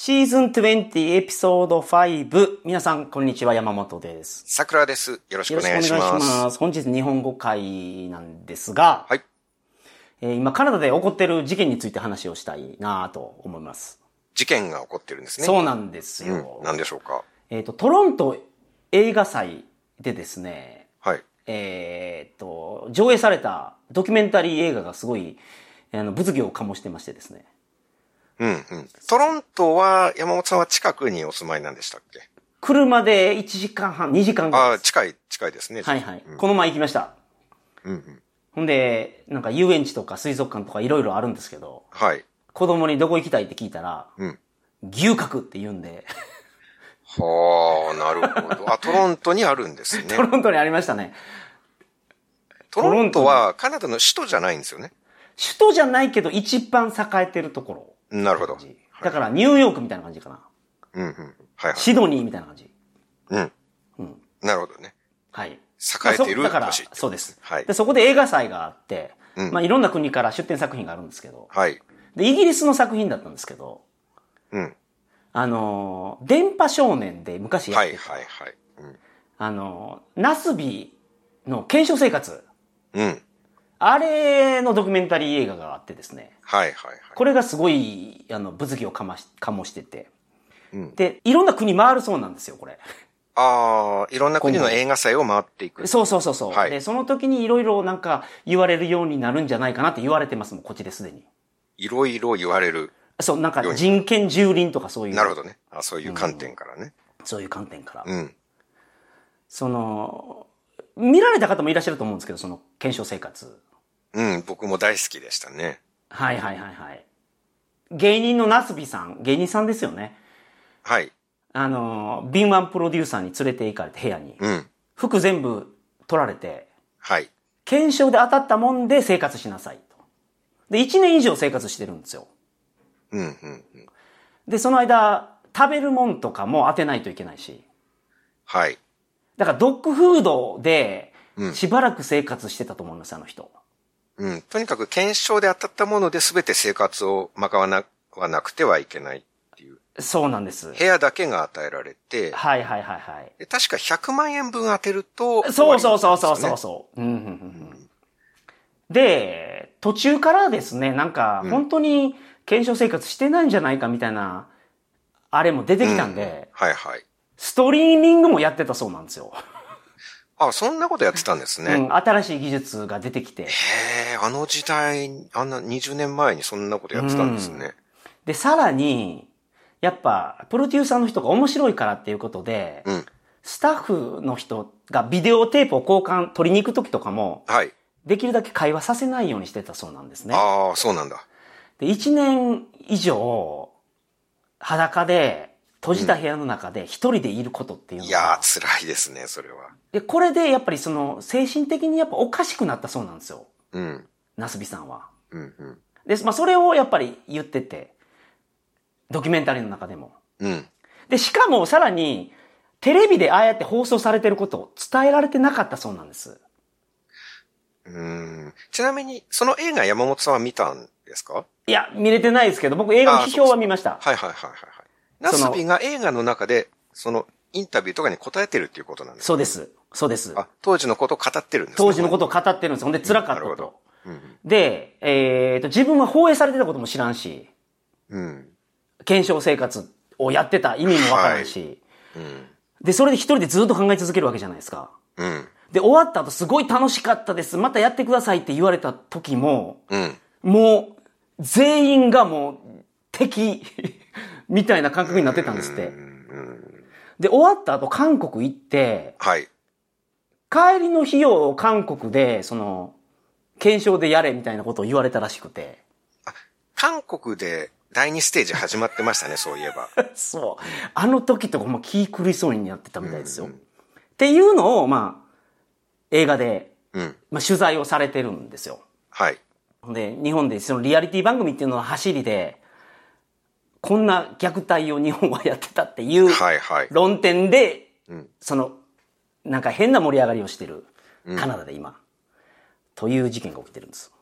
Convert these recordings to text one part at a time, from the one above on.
シーズン20エピソード5。皆さん、こんにちは。山本です。桜です。よろしくよろしくおお願いします。願いします。本日日本語会なんですが、はい。えー今カナダで起こっている事件について話をしたいなと思います。事件が起こってるんですね。そうなんですよ。うん。何でしょうか？えっ、と、トロント映画祭でですね、はい。えっ、と、上映されたドキュメンタリー映画がすごい、あの、物議を醸してましてですね。うんうん。トロントは、山本さんは近くにお住まいなんでしたっけ？車で1時間半、2時間ぐらいああ。近い、近いですね。はいはい。うんこの前行きました。うんうん。ほんで、なんか遊園地とか水族館とかいろいろあるんですけど、はい。子供にどこ行きたいって聞いたら、うん。牛角って言うんで、はあ、なるほど。あ、トロントにあるんですね ト。ロントにありましたね。トロントはカナダの首都じゃないんですよね？首都じゃないけど一番栄えてるところ。なるほど。だからニューヨークみたいな感じかな。うんうん。はいはい。シドニーみたいな感じ。うん。うん。なるほどね。はい。栄えているまあそだからそうです。はいで、そこで映画祭があって、うんまあいろんな国から出展作品があるんですけど、はい。で、イギリスの作品だったんですけど、うん。あのー、電波少年で昔やってた、はいはいはい。あのー、ナスビの検証生活、うん。うん。あれのドキュメンタリー映画があってですね、はいはいはい。これがすごい、あの、物議をかまし、醸してて、うんで、いろんな国回るそうなんですよ、これ。ああ、いろんな国の映画祭を回っていく。そうそうそうそう。はいで、その時にいろいろなんか言われるようになるんじゃないかなって言われてますもん、こっちですでに。いろいろ言われる。そう、なんか人権蹂躙とかそういう。なるほどね。あそういう観点からね。そういう観点から。うん。その、見られた方もいらっしゃると思うんですけど、その検証生活。うん、僕も大好きでしたね。はいはいはいはい。芸人のナスビさん、芸人さんですよね。はい。あの、敏腕プロデューサーに連れて行かれて部屋に。うん。服全部取られて、はい。検証で当たったもんで生活しなさいと。で、1年以上生活してるんですよ。うん、うん、うん。で、その間、食べるもんとかも当てないといけないし。はい。だからドッグフードでうんしばらく生活してたと思います、あの人。うん。とにかく検証で当たったもので全て生活を賄わなくてはいけないっていう。そうなんです。部屋だけが与えられて、はいはいはいはい。で確か100万円分当てると、そうそうそうそうそうそう。うんうんうんうんで、途中からですね、なんか本当に検証生活してないんじゃないかみたいな、あれも出てきたんで、はいはい。ストリーミングもやってたそうなんですよ。あ、そんなことやってたんですね。うん、新しい技術が出てきて。へえ、あの時代、あんな20年前にそんなことやってたんですね。で、さらに、やっぱ、プロデューサーの人が面白いからっていうことで、うん。スタッフの人がビデオテープを交換、取りに行く時とかも、はい。できるだけ会話させないようにしてたそうなんですね。ああ、そうなんだ。で、1年以上、裸で、閉じた部屋の中で一人でいることっていうのいやが、ー、辛いですね、それは。で、これでやっぱりその、精神的にやっぱおかしくなったそうなんですよ。うん。ナスビさんは。うん、うん。で、まあそれをやっぱり言ってて、ドキュメンタリーの中でも。うん。で、しかもさらに、テレビでああやって放送されてることを伝えられてなかったそうなんです。うん。ちなみに、その映画山本さんは見たんですか？いや、見れてないですけど、僕映画の批評は見ました。はいはいはいはいはい。ナスビが映画の中で、そのインタビューとかに答えてるっていうことなんですか？そうです。そうです。あ、当時のことを語ってるんですね当時のことを語ってるんです。ほんで辛かったと。うんで、えっ、と、自分は放映されてたことも知らんし、うん。検証生活をやってた意味もわからんし、うん。で、それで一人でずっと考え続けるわけじゃないですか。うん。で、終わった後すごい楽しかったです。またやってくださいって言われた時も、うん。もう、全員がもう、敵、みたいな感覚になってたんですって。で、終わった後韓国行って、はい。帰りの費用を韓国で、その、検証でやれみたいなことを言われたらしくて。韓国で第二ステージ始まってましたね、そういえば。そう。あの時とかもう気狂いそうになってたみたいですよ。っていうのを、まあ、映画で、うん。まあ、取材をされてるんですよ。はい。で、日本でそのリアリティ番組っていうのは走りで、こんな虐待を日本はやってたっていうはいはい。論点で、うんその、なんか変な盛り上がりをしてるカナダで今、という事件が起きてるんです。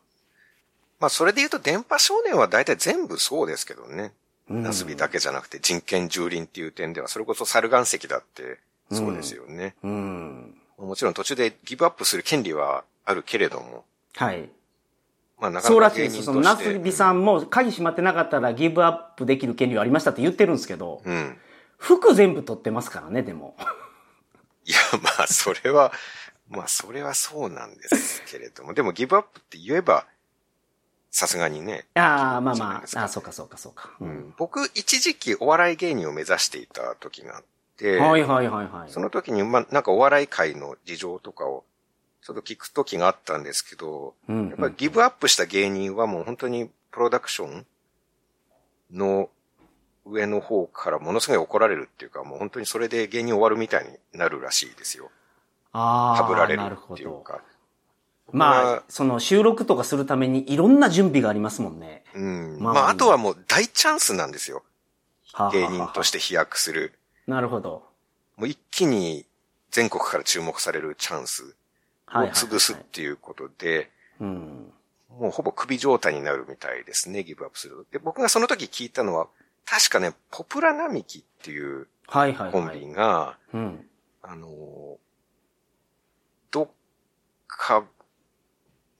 まあそれで言うと電波少年は大体全部そうですけどね。ナスビだけじゃなくて人権蹂躙っていう点では、それこそ猿岩石だってそうですよね。うん。もちろん途中でギブアップする権利はあるけれども、はい。まあなかそうなか芸らしいです。その、人として。夏美さんも鍵閉まってなかったらギブアップできる権利はありましたって言ってるんですけど、うん。服全部取ってますからね、でも。いや、まあ、それは、まあ、それはそうなんですけれども、でもギブアップって言えば、さすがにね、ああ、まあまあ、ああ、そうかそうかそうか。うん。僕、一時期お笑い芸人を目指していた時があって、はいはいはいはい。その時に、まあ、なんかお笑い界の事情とかを、ちょっと聞く時があったんですけど、うん。やっぱりギブアップした芸人はもう本当にプロダクションの上の方からものすごい怒られるっていうか、もう本当にそれで芸人終わるみたいになるらしいですよ。ああ、はぶられる。っていうか。ままあ、あその収録とかするためにいろんな準備がありますもんね。うん。まあまあ、あとはもう大チャンスなんですよ。はあ芸人として飛躍する。なるほど。もう一気に全国から注目されるチャンスを潰すっていうことで、うん。もうほぼ首状態になるみたいですね、ギブアップすると。で、僕がその時聞いたのは、確かね、ポプラ並木っていうはいはいコンビはい。が、うん。あのー、どっか、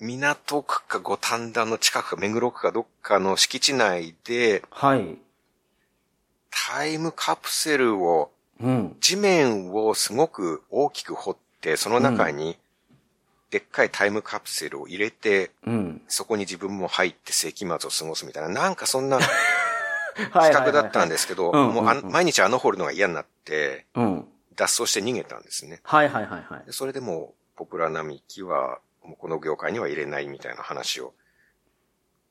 港区か五反田の近くか目黒区かどっかの敷地内で、はい。タイムカプセルを、うん。地面をすごく大きく掘って、その中に、でっかいタイムカプセルを入れて、うん。そこに自分も入って世紀末を過ごすみたいな、なんかそんなはい企画だったんですけど、うんうんうんもうあん毎日穴掘るのが嫌になって、うん。脱走して逃げたんですね。はいはいはいはいで。それでもう、ポプラ並木は、もうこの業界には入れないみたいな話を、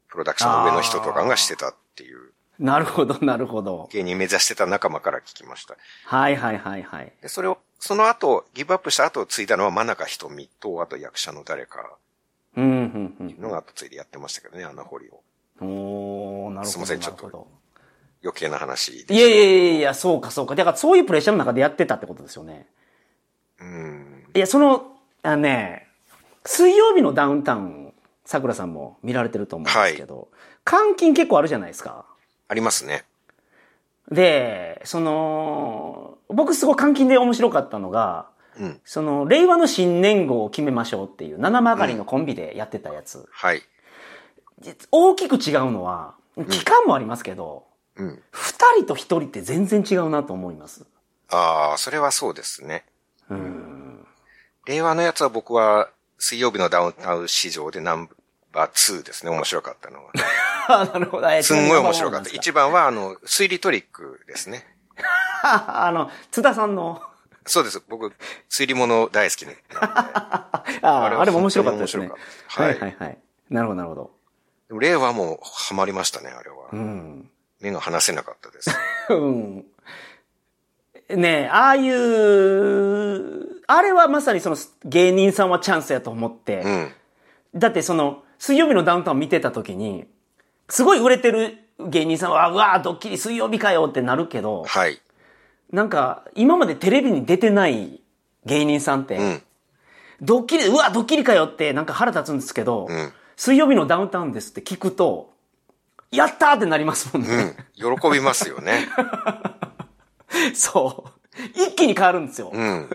プロダクションの上の人とかがしてたっていう、なるほどなるほど。芸人目指してた仲間から聞きました。はいはいはいはい。で、それを、その後、ギブアップした後継いだのは真中瞳と、あと役者の誰かうん、うん、のが後継いでやってましたけどね、穴掘りを。うん。おー、なるほど。すいませんちょっとなるほど余計な話でいやいやいやいや、そうかそうか。だからそういうプレッシャーの中でやってたってことですよね。うん。いや、その、あのね、水曜日のダウンタウン、桜さんも見られてると思うんですけど、監禁結構あるじゃないですか。ありますね。で、その、僕すごい監禁で面白かったのが、うん。その、令和の新年号を決めましょうっていう、七曲がりのコンビでやってたやつ。はい。大きく違うのは、期間もありますけど、うん。二人と一人って全然違うなと思います。ああ、それはそうですね。うん。令和のやつは僕は、水曜日のダウンタウン市場でナンバー2ですね、面白かったのは。あ なるほど。えすんごい面白かった。一一番は、あの、推理トリックですね。あの、津田さんの、そうです。僕、推理物大好きね。あああれも面白かったですね。はったはいいはいはい。なるほどなるほど。令和もハマりましたね、あれは。うん。目が離せなかったです。うん。ねえ、ああいう、あれはまさにその芸人さんはチャンスやと思って、うん。だってその、水曜日のダウンタウン見てた時に、すごい売れてる芸人さんは、うわードッキリ水曜日かよってなるけど、はい。なんか、今までテレビに出てない芸人さんって、うん。ドッキリ、うわ、ドッキリかよってなんか腹立つんですけど、うん。水曜日のダウンタウンですって聞くと、やったーってなりますもんね。うん。喜びますよね。そう。一気に変わるんですよ。うん。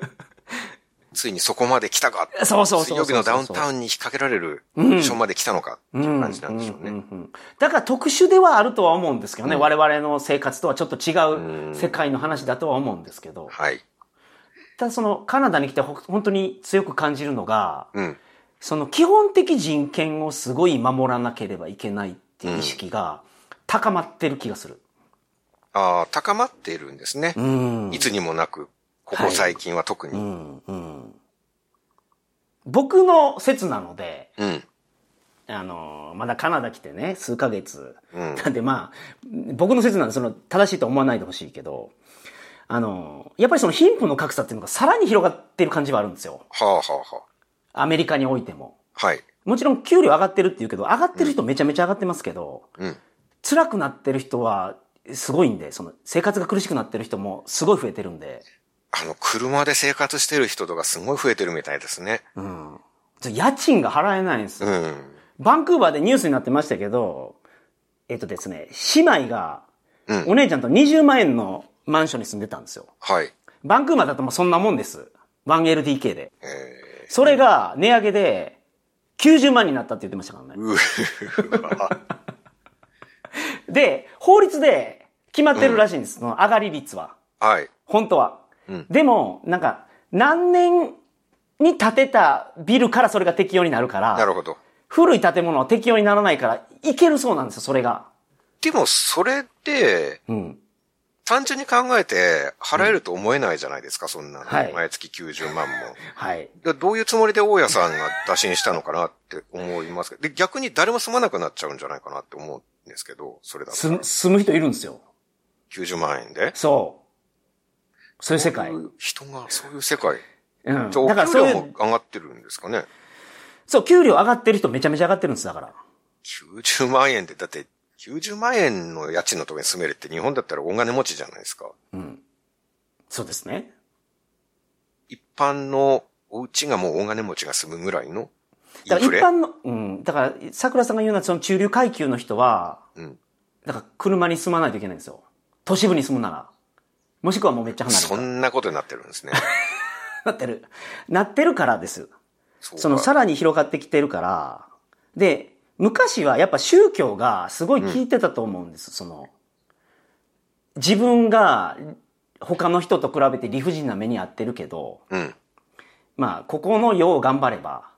ついにそこまで来たか。そうそうそう水曜日のダウンタウンに引っ掛けられるミッションまで来たのかっていう感じなんでしょうね。んんだから特殊ではあるとは思うんですけどね。我々の生活とはちょっと違う世界の話だとは思うんですけど。はい。ただそのカナダに来てほ本当に強く感じるのが、うん。その基本的人権をすごい守らなければいけないっていう意識が高まってる気がする。ああ、高まっているんですね。うん。いつにもなく、ここ最近は特うに。ん、うん。僕の説なので、うん。あの、まだカナダ来てね、数ヶ月。うんなんでまあ、僕の説なんで、その、正しいと思わないでほしいけど、あの、やっぱりその貧富の格差っていうのがさらに広がってる感じはあるんですよ。はあはあはアメリカにおいても。あ。はい。もちろん給料上がってるって言うけど、上がってる人めちゃめちゃ上がってますけど、うん。辛くなってる人はすごいんで、その、生活が苦しくなってる人もすごい増えてるんで、あの、車で生活してる人とかすごい増えてるみたいですね。うん。家賃が払えないんですよ。うん。バンクーバーでニュースになってましたけど、えっとですね、姉妹がうんお姉ちゃんと20万円のマンションに住んでたんですよ。はい。バンクーバーだともうそんなもんです。1LDK で。えそれが値上げで90万になったって言ってましたからね。で、法律で決まってるらしいんです。その上がり率は。はい。本当は。うんでも、なんか、何年に建てたビルからそれが適用になるから、なるほど。古い建物は適用にならないから、いけるそうなんですよ、それが。でも、それって、うん。単純に考えて払えると思えないじゃないですか、そんなの。はい毎月90万も。はい。でどういうつもりで大家さんが打診したのかなって思いますけど、で、逆に誰も住まなくなっちゃうんじゃないかなって思うんですけど、それだったら住む、住む人いるんですよ。90万円で。そう。そういう世界。そういう人が、そういう世界。うん。じゃあ、おだから給料も上がってるんですかね。そう、給料上がってる人めちゃめちゃ上がってるんです、だから。90万円で、だって、90万円の家賃のところに住めるって日本だったら大金持ちじゃないですか。うん。そうですね。一般のお家がもう大金持ちが住むぐらいのイだ。から一般の、うん。だから、桜さんが言うのは、その中流階級の人は、うん。だから車に住まないといけないんですよ。都市部に住むなら。もしくはもうめっちゃ離れそる。んなことになってるんですね。なってる。なってるからです。そのかさらに広がってきてるから。で、昔はやっぱ宗教がすごい効いてたと思うんです。その、自分が他の人と比べて理不尽な目に遭ってるけど、うん。まあ、ここの世を頑張れば、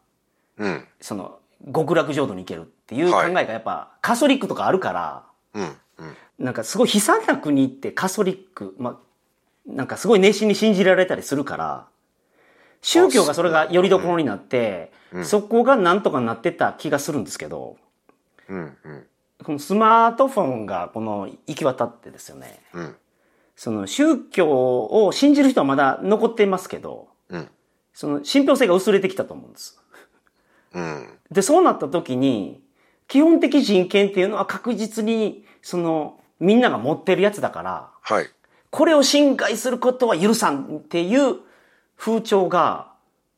うん。その、極楽浄土に行けるっていう考はいえがやっぱ、カソリックとかあるから、うん。うん。なんかすごい悲惨な国ってカソリック、まあ、なんかすごい熱心に信じられたりするから、宗教がそれが拠り所になって、そこがなんとかなってた気がするんですけど、うん。うん。このスマートフォンがこの行き渡ってですよね、うん。その宗教を信じる人はまだ残っていますけど、うん。その信憑性が薄れてきたと思うんです。うん。で、そうなった時に、基本的人権っていうのは確実に、その、みんなが持ってるやつだから、はい。これを侵害することは許さんっていう風潮が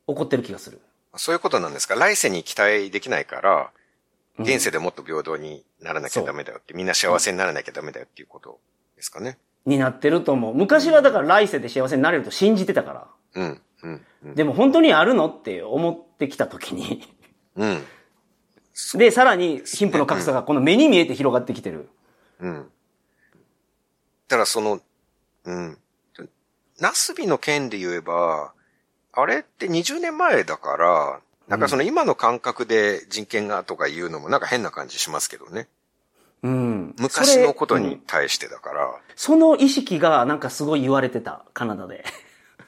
起こってる気がする。そういうことなんですか？来世に期待できないから、現世でもっと平等にならなきゃダメだよって、みんな幸せにならなきゃダメだよっていうことですかね？になってると思う。昔はだから来世で幸せになれると信じてたから。うん。うん。うん。でも本当にあるのって思ってきた時に。うん。で、さらに貧富の格差がこの目に見えて広がってきてる。うん。だからその、うん。ナスビの件で言えば、あれって20年前だから、なんかその今の感覚で人権がとか言うのもなんか変な感じしますけどね。うん。昔のことに対してだから。その意識がなんかすごい言われてた、カナダで。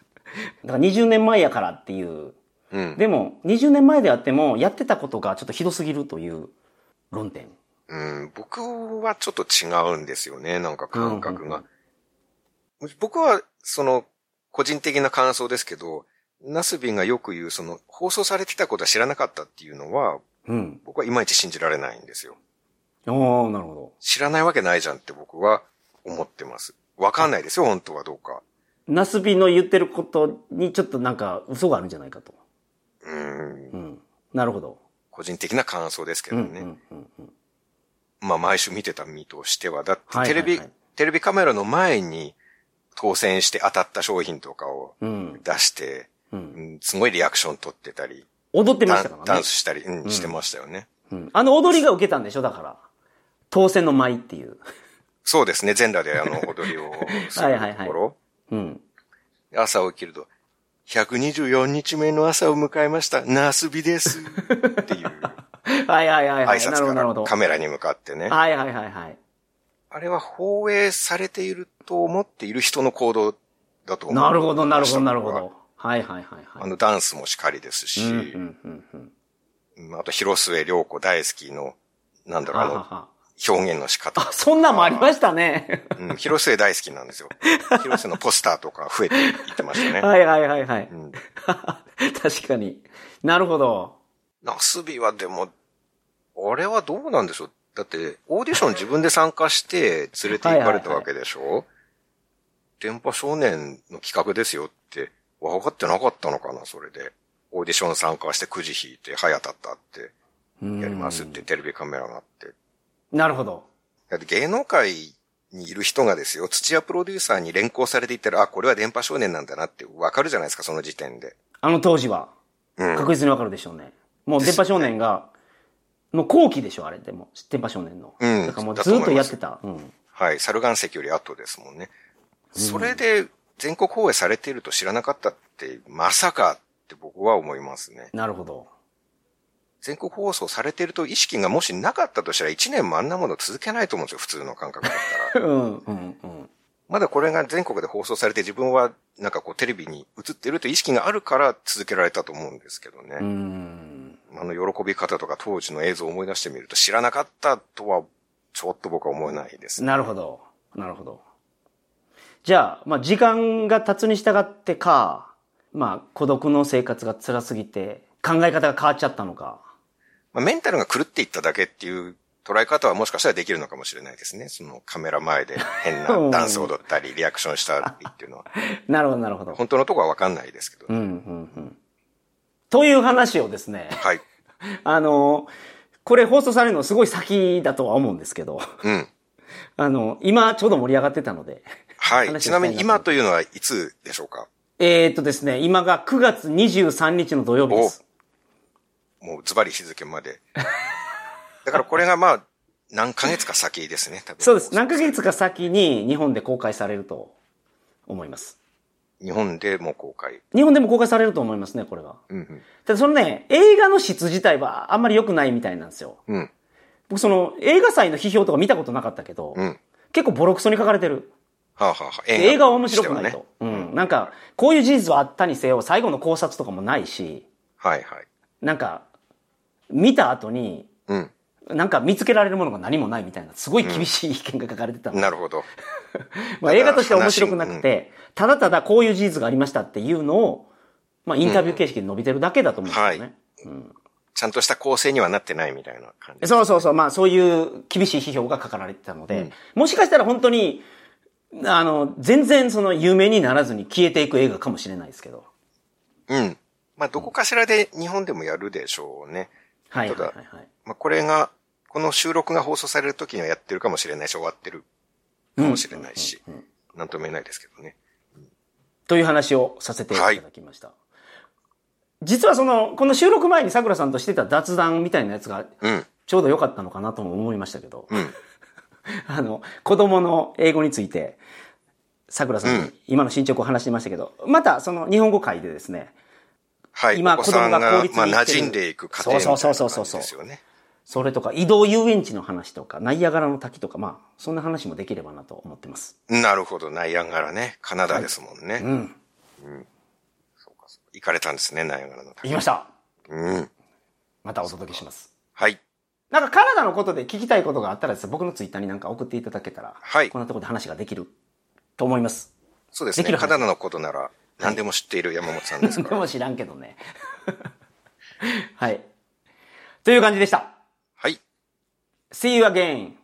だから20年前やからっていう。うん。でも、20年前であっても、やってたことがちょっとひどすぎるという論点。うん、僕はちょっと違うんですよね、なんか感覚がうんうん。僕は、その、個人的な感想ですけど、ナスビンがよく言う、その、放送されてたことは知らなかったっていうのは、うん。僕はいまいち信じられないんですよ。おー、なるほ知らないわけないじゃんって僕は思ってます。わかんないですよ、本当はどうか。ど。ナスビの言ってることにちょっとなんか嘘があるんじゃないかと。うん、うん。なるほど。個人的な感想ですけうん、どね。うん、うんうん。まあ、毎週見てた身としては、だってはいテレビ、はいはいテレビカメラの前に当選して当たった商品とかをうん。出して、う。うんん、すごいリアクション取ってたり、踊ってましたからねダンス。したり、うん、してましたよね。うん。あの踊りが受けたんでしょだから。当選の舞っていう。そうですね、全裸であの踊りをするはいはいはいところ。うん。朝起きると、124日目の朝を迎えました、ナースビです。っていう はいはいはいはい。挨拶。からカメラに向かってね。はいはいはいはい。あれは放映されていると思っている人の行動だと思う。なるほどなるほどなるほど。はいはいはいはい。あのダンスもしかりですし、うんうんうんあと広末涼子大好きの、なんだろう、あの、ははは表現の仕方あ、。そんなんもありましたね。うん、広末大好きなんですよ。広末のポスターとか増えていってましたね。はいはいはいはい。うん、確かに。なるほど。ナスビはでも、あれはどうなんでしょう？だって、オーディション自分で参加して連れて行かれたわけでしょ？電波少年の企画ですよって分かってなかったのかなそれで。オーディション参加してくじ引いて、早たったってうんやりますってテレビカメラがあって。なるほど。だって芸能界にいる人がですよ、土屋プロデューサーに連行されていったら、あ、これは電波少年なんだなってわかるじゃないですか、その時点で。あの当時は。うん。確実にわかるでしょうね。もう電波少年が、もう後期でしょ、あれでも。電波少年の。うんだからもうずっとやってた。うん。はい。猿岩石より後ですもんね。それで全国放映されていると知らなかったって、まさかって僕は思いますね。なるほど。全国放送されていると意識がもしなかったとしたら1年もあんなもの続けないと思うんですよ、普通の感覚だったら。うん、うん、うん。まだこれが全国で放送されて自分はなんかこうテレビに映ってるという意識があるから続けられたと思うんですけどね。うん。あの喜び方とか当時の映像を思い出してみると知らなかったとはちょっと僕は思えないですね。なるほど。なるほど。じゃあ、まあ、時間が経つに従ってか、まあ、孤独の生活が辛すぎて、考え方が変わっちゃったのか。まあ、メンタルが狂っていっただけっていう捉え方はもしかしたらできるのかもしれないですね。そのカメラ前で変な ダンスを踊ったり、リアクションしたりっていうのは。なるほど、なるほど。本当のとこはわかんないですけど。うん、うん、うん。という話をですね、はい。あの、これ放送されるのすごい先だとは思うんですけど、うん。あの、今ちょうど盛り上がってたので、はい。ちなみに今というのはいつでしょうか？えー、っとですね、今が9月23日の土曜日です。もうズバリ日付まで。だからこれがまあ、何ヶ月か先ですね、多分。そうです。何ヶ月か先に日本で公開されると思います。日本でもう公開。日本でも公開されると思いますね、これが。うんただそのね、映画の質自体はあんまり良くないみたいなんですよ。うん。うん。僕その映画祭の批評とか見たことなかったけど、うん。結構ボロクソに書かれてる。はあ、はあはあ、映画は面白くないねと。うん。なんか、こういう事実はあったにせよ、最後の考察とかもないし、はいはい。なんか、見た後に、うん。なんか見つけられるものが何もないみたいな、すごい厳しい意見が書かれてたの。なるほど。まあ映画としては面白くなくて、ただただこういう事実がありましたっていうのを、まあインタビュー形式で述べてるだけだと思うんですよね。はいちゃんとした構成にはなってないみたいな感じ。そうそうそう、まあそういう厳しい批評が書かれてたので、もしかしたら本当に、あの、全然その有名にならずに消えていく映画かもしれないですけど。うん。まあ、どこかしらで日本でもやるでしょうね。はいはいただはいはい。まあ、これが、この収録が放送される時にはやってるかもしれないし、終わってるかもしれないし、なんとも言えないですけどね。という話をさせていただきました。実はその、この収録前に桜さんとしてた雑談みたいなやつが、うん。ちょうど良かったのかなとも思いましたけど、うん。あの、子供の英語について、桜さんに今の進捗を話してましたけど、またその日本語会でですね、はい。今お子供が公立にまあ、馴染んでいく過程みたいなそう感じそうそうそうそうですよね。それとか移動遊園地の話とか、ナイアガラの滝とか、まあ、そんな話もできればなと思ってます。なるほど。ナイアガラね。カナダですもんね。うん。そうかそうか行かれたんですね、ナイアガラの滝。行きました。うん。またお届けします。はい。なんかカナダのことで聞きたいことがあったらですね僕のツイッターになんか送っていただけたら、はいこんなところで話ができると思います。そうですね。できる話カナダのことなら何でも知っている山本さんですから。でも知らんけどね。はい。という感じでした。See you again!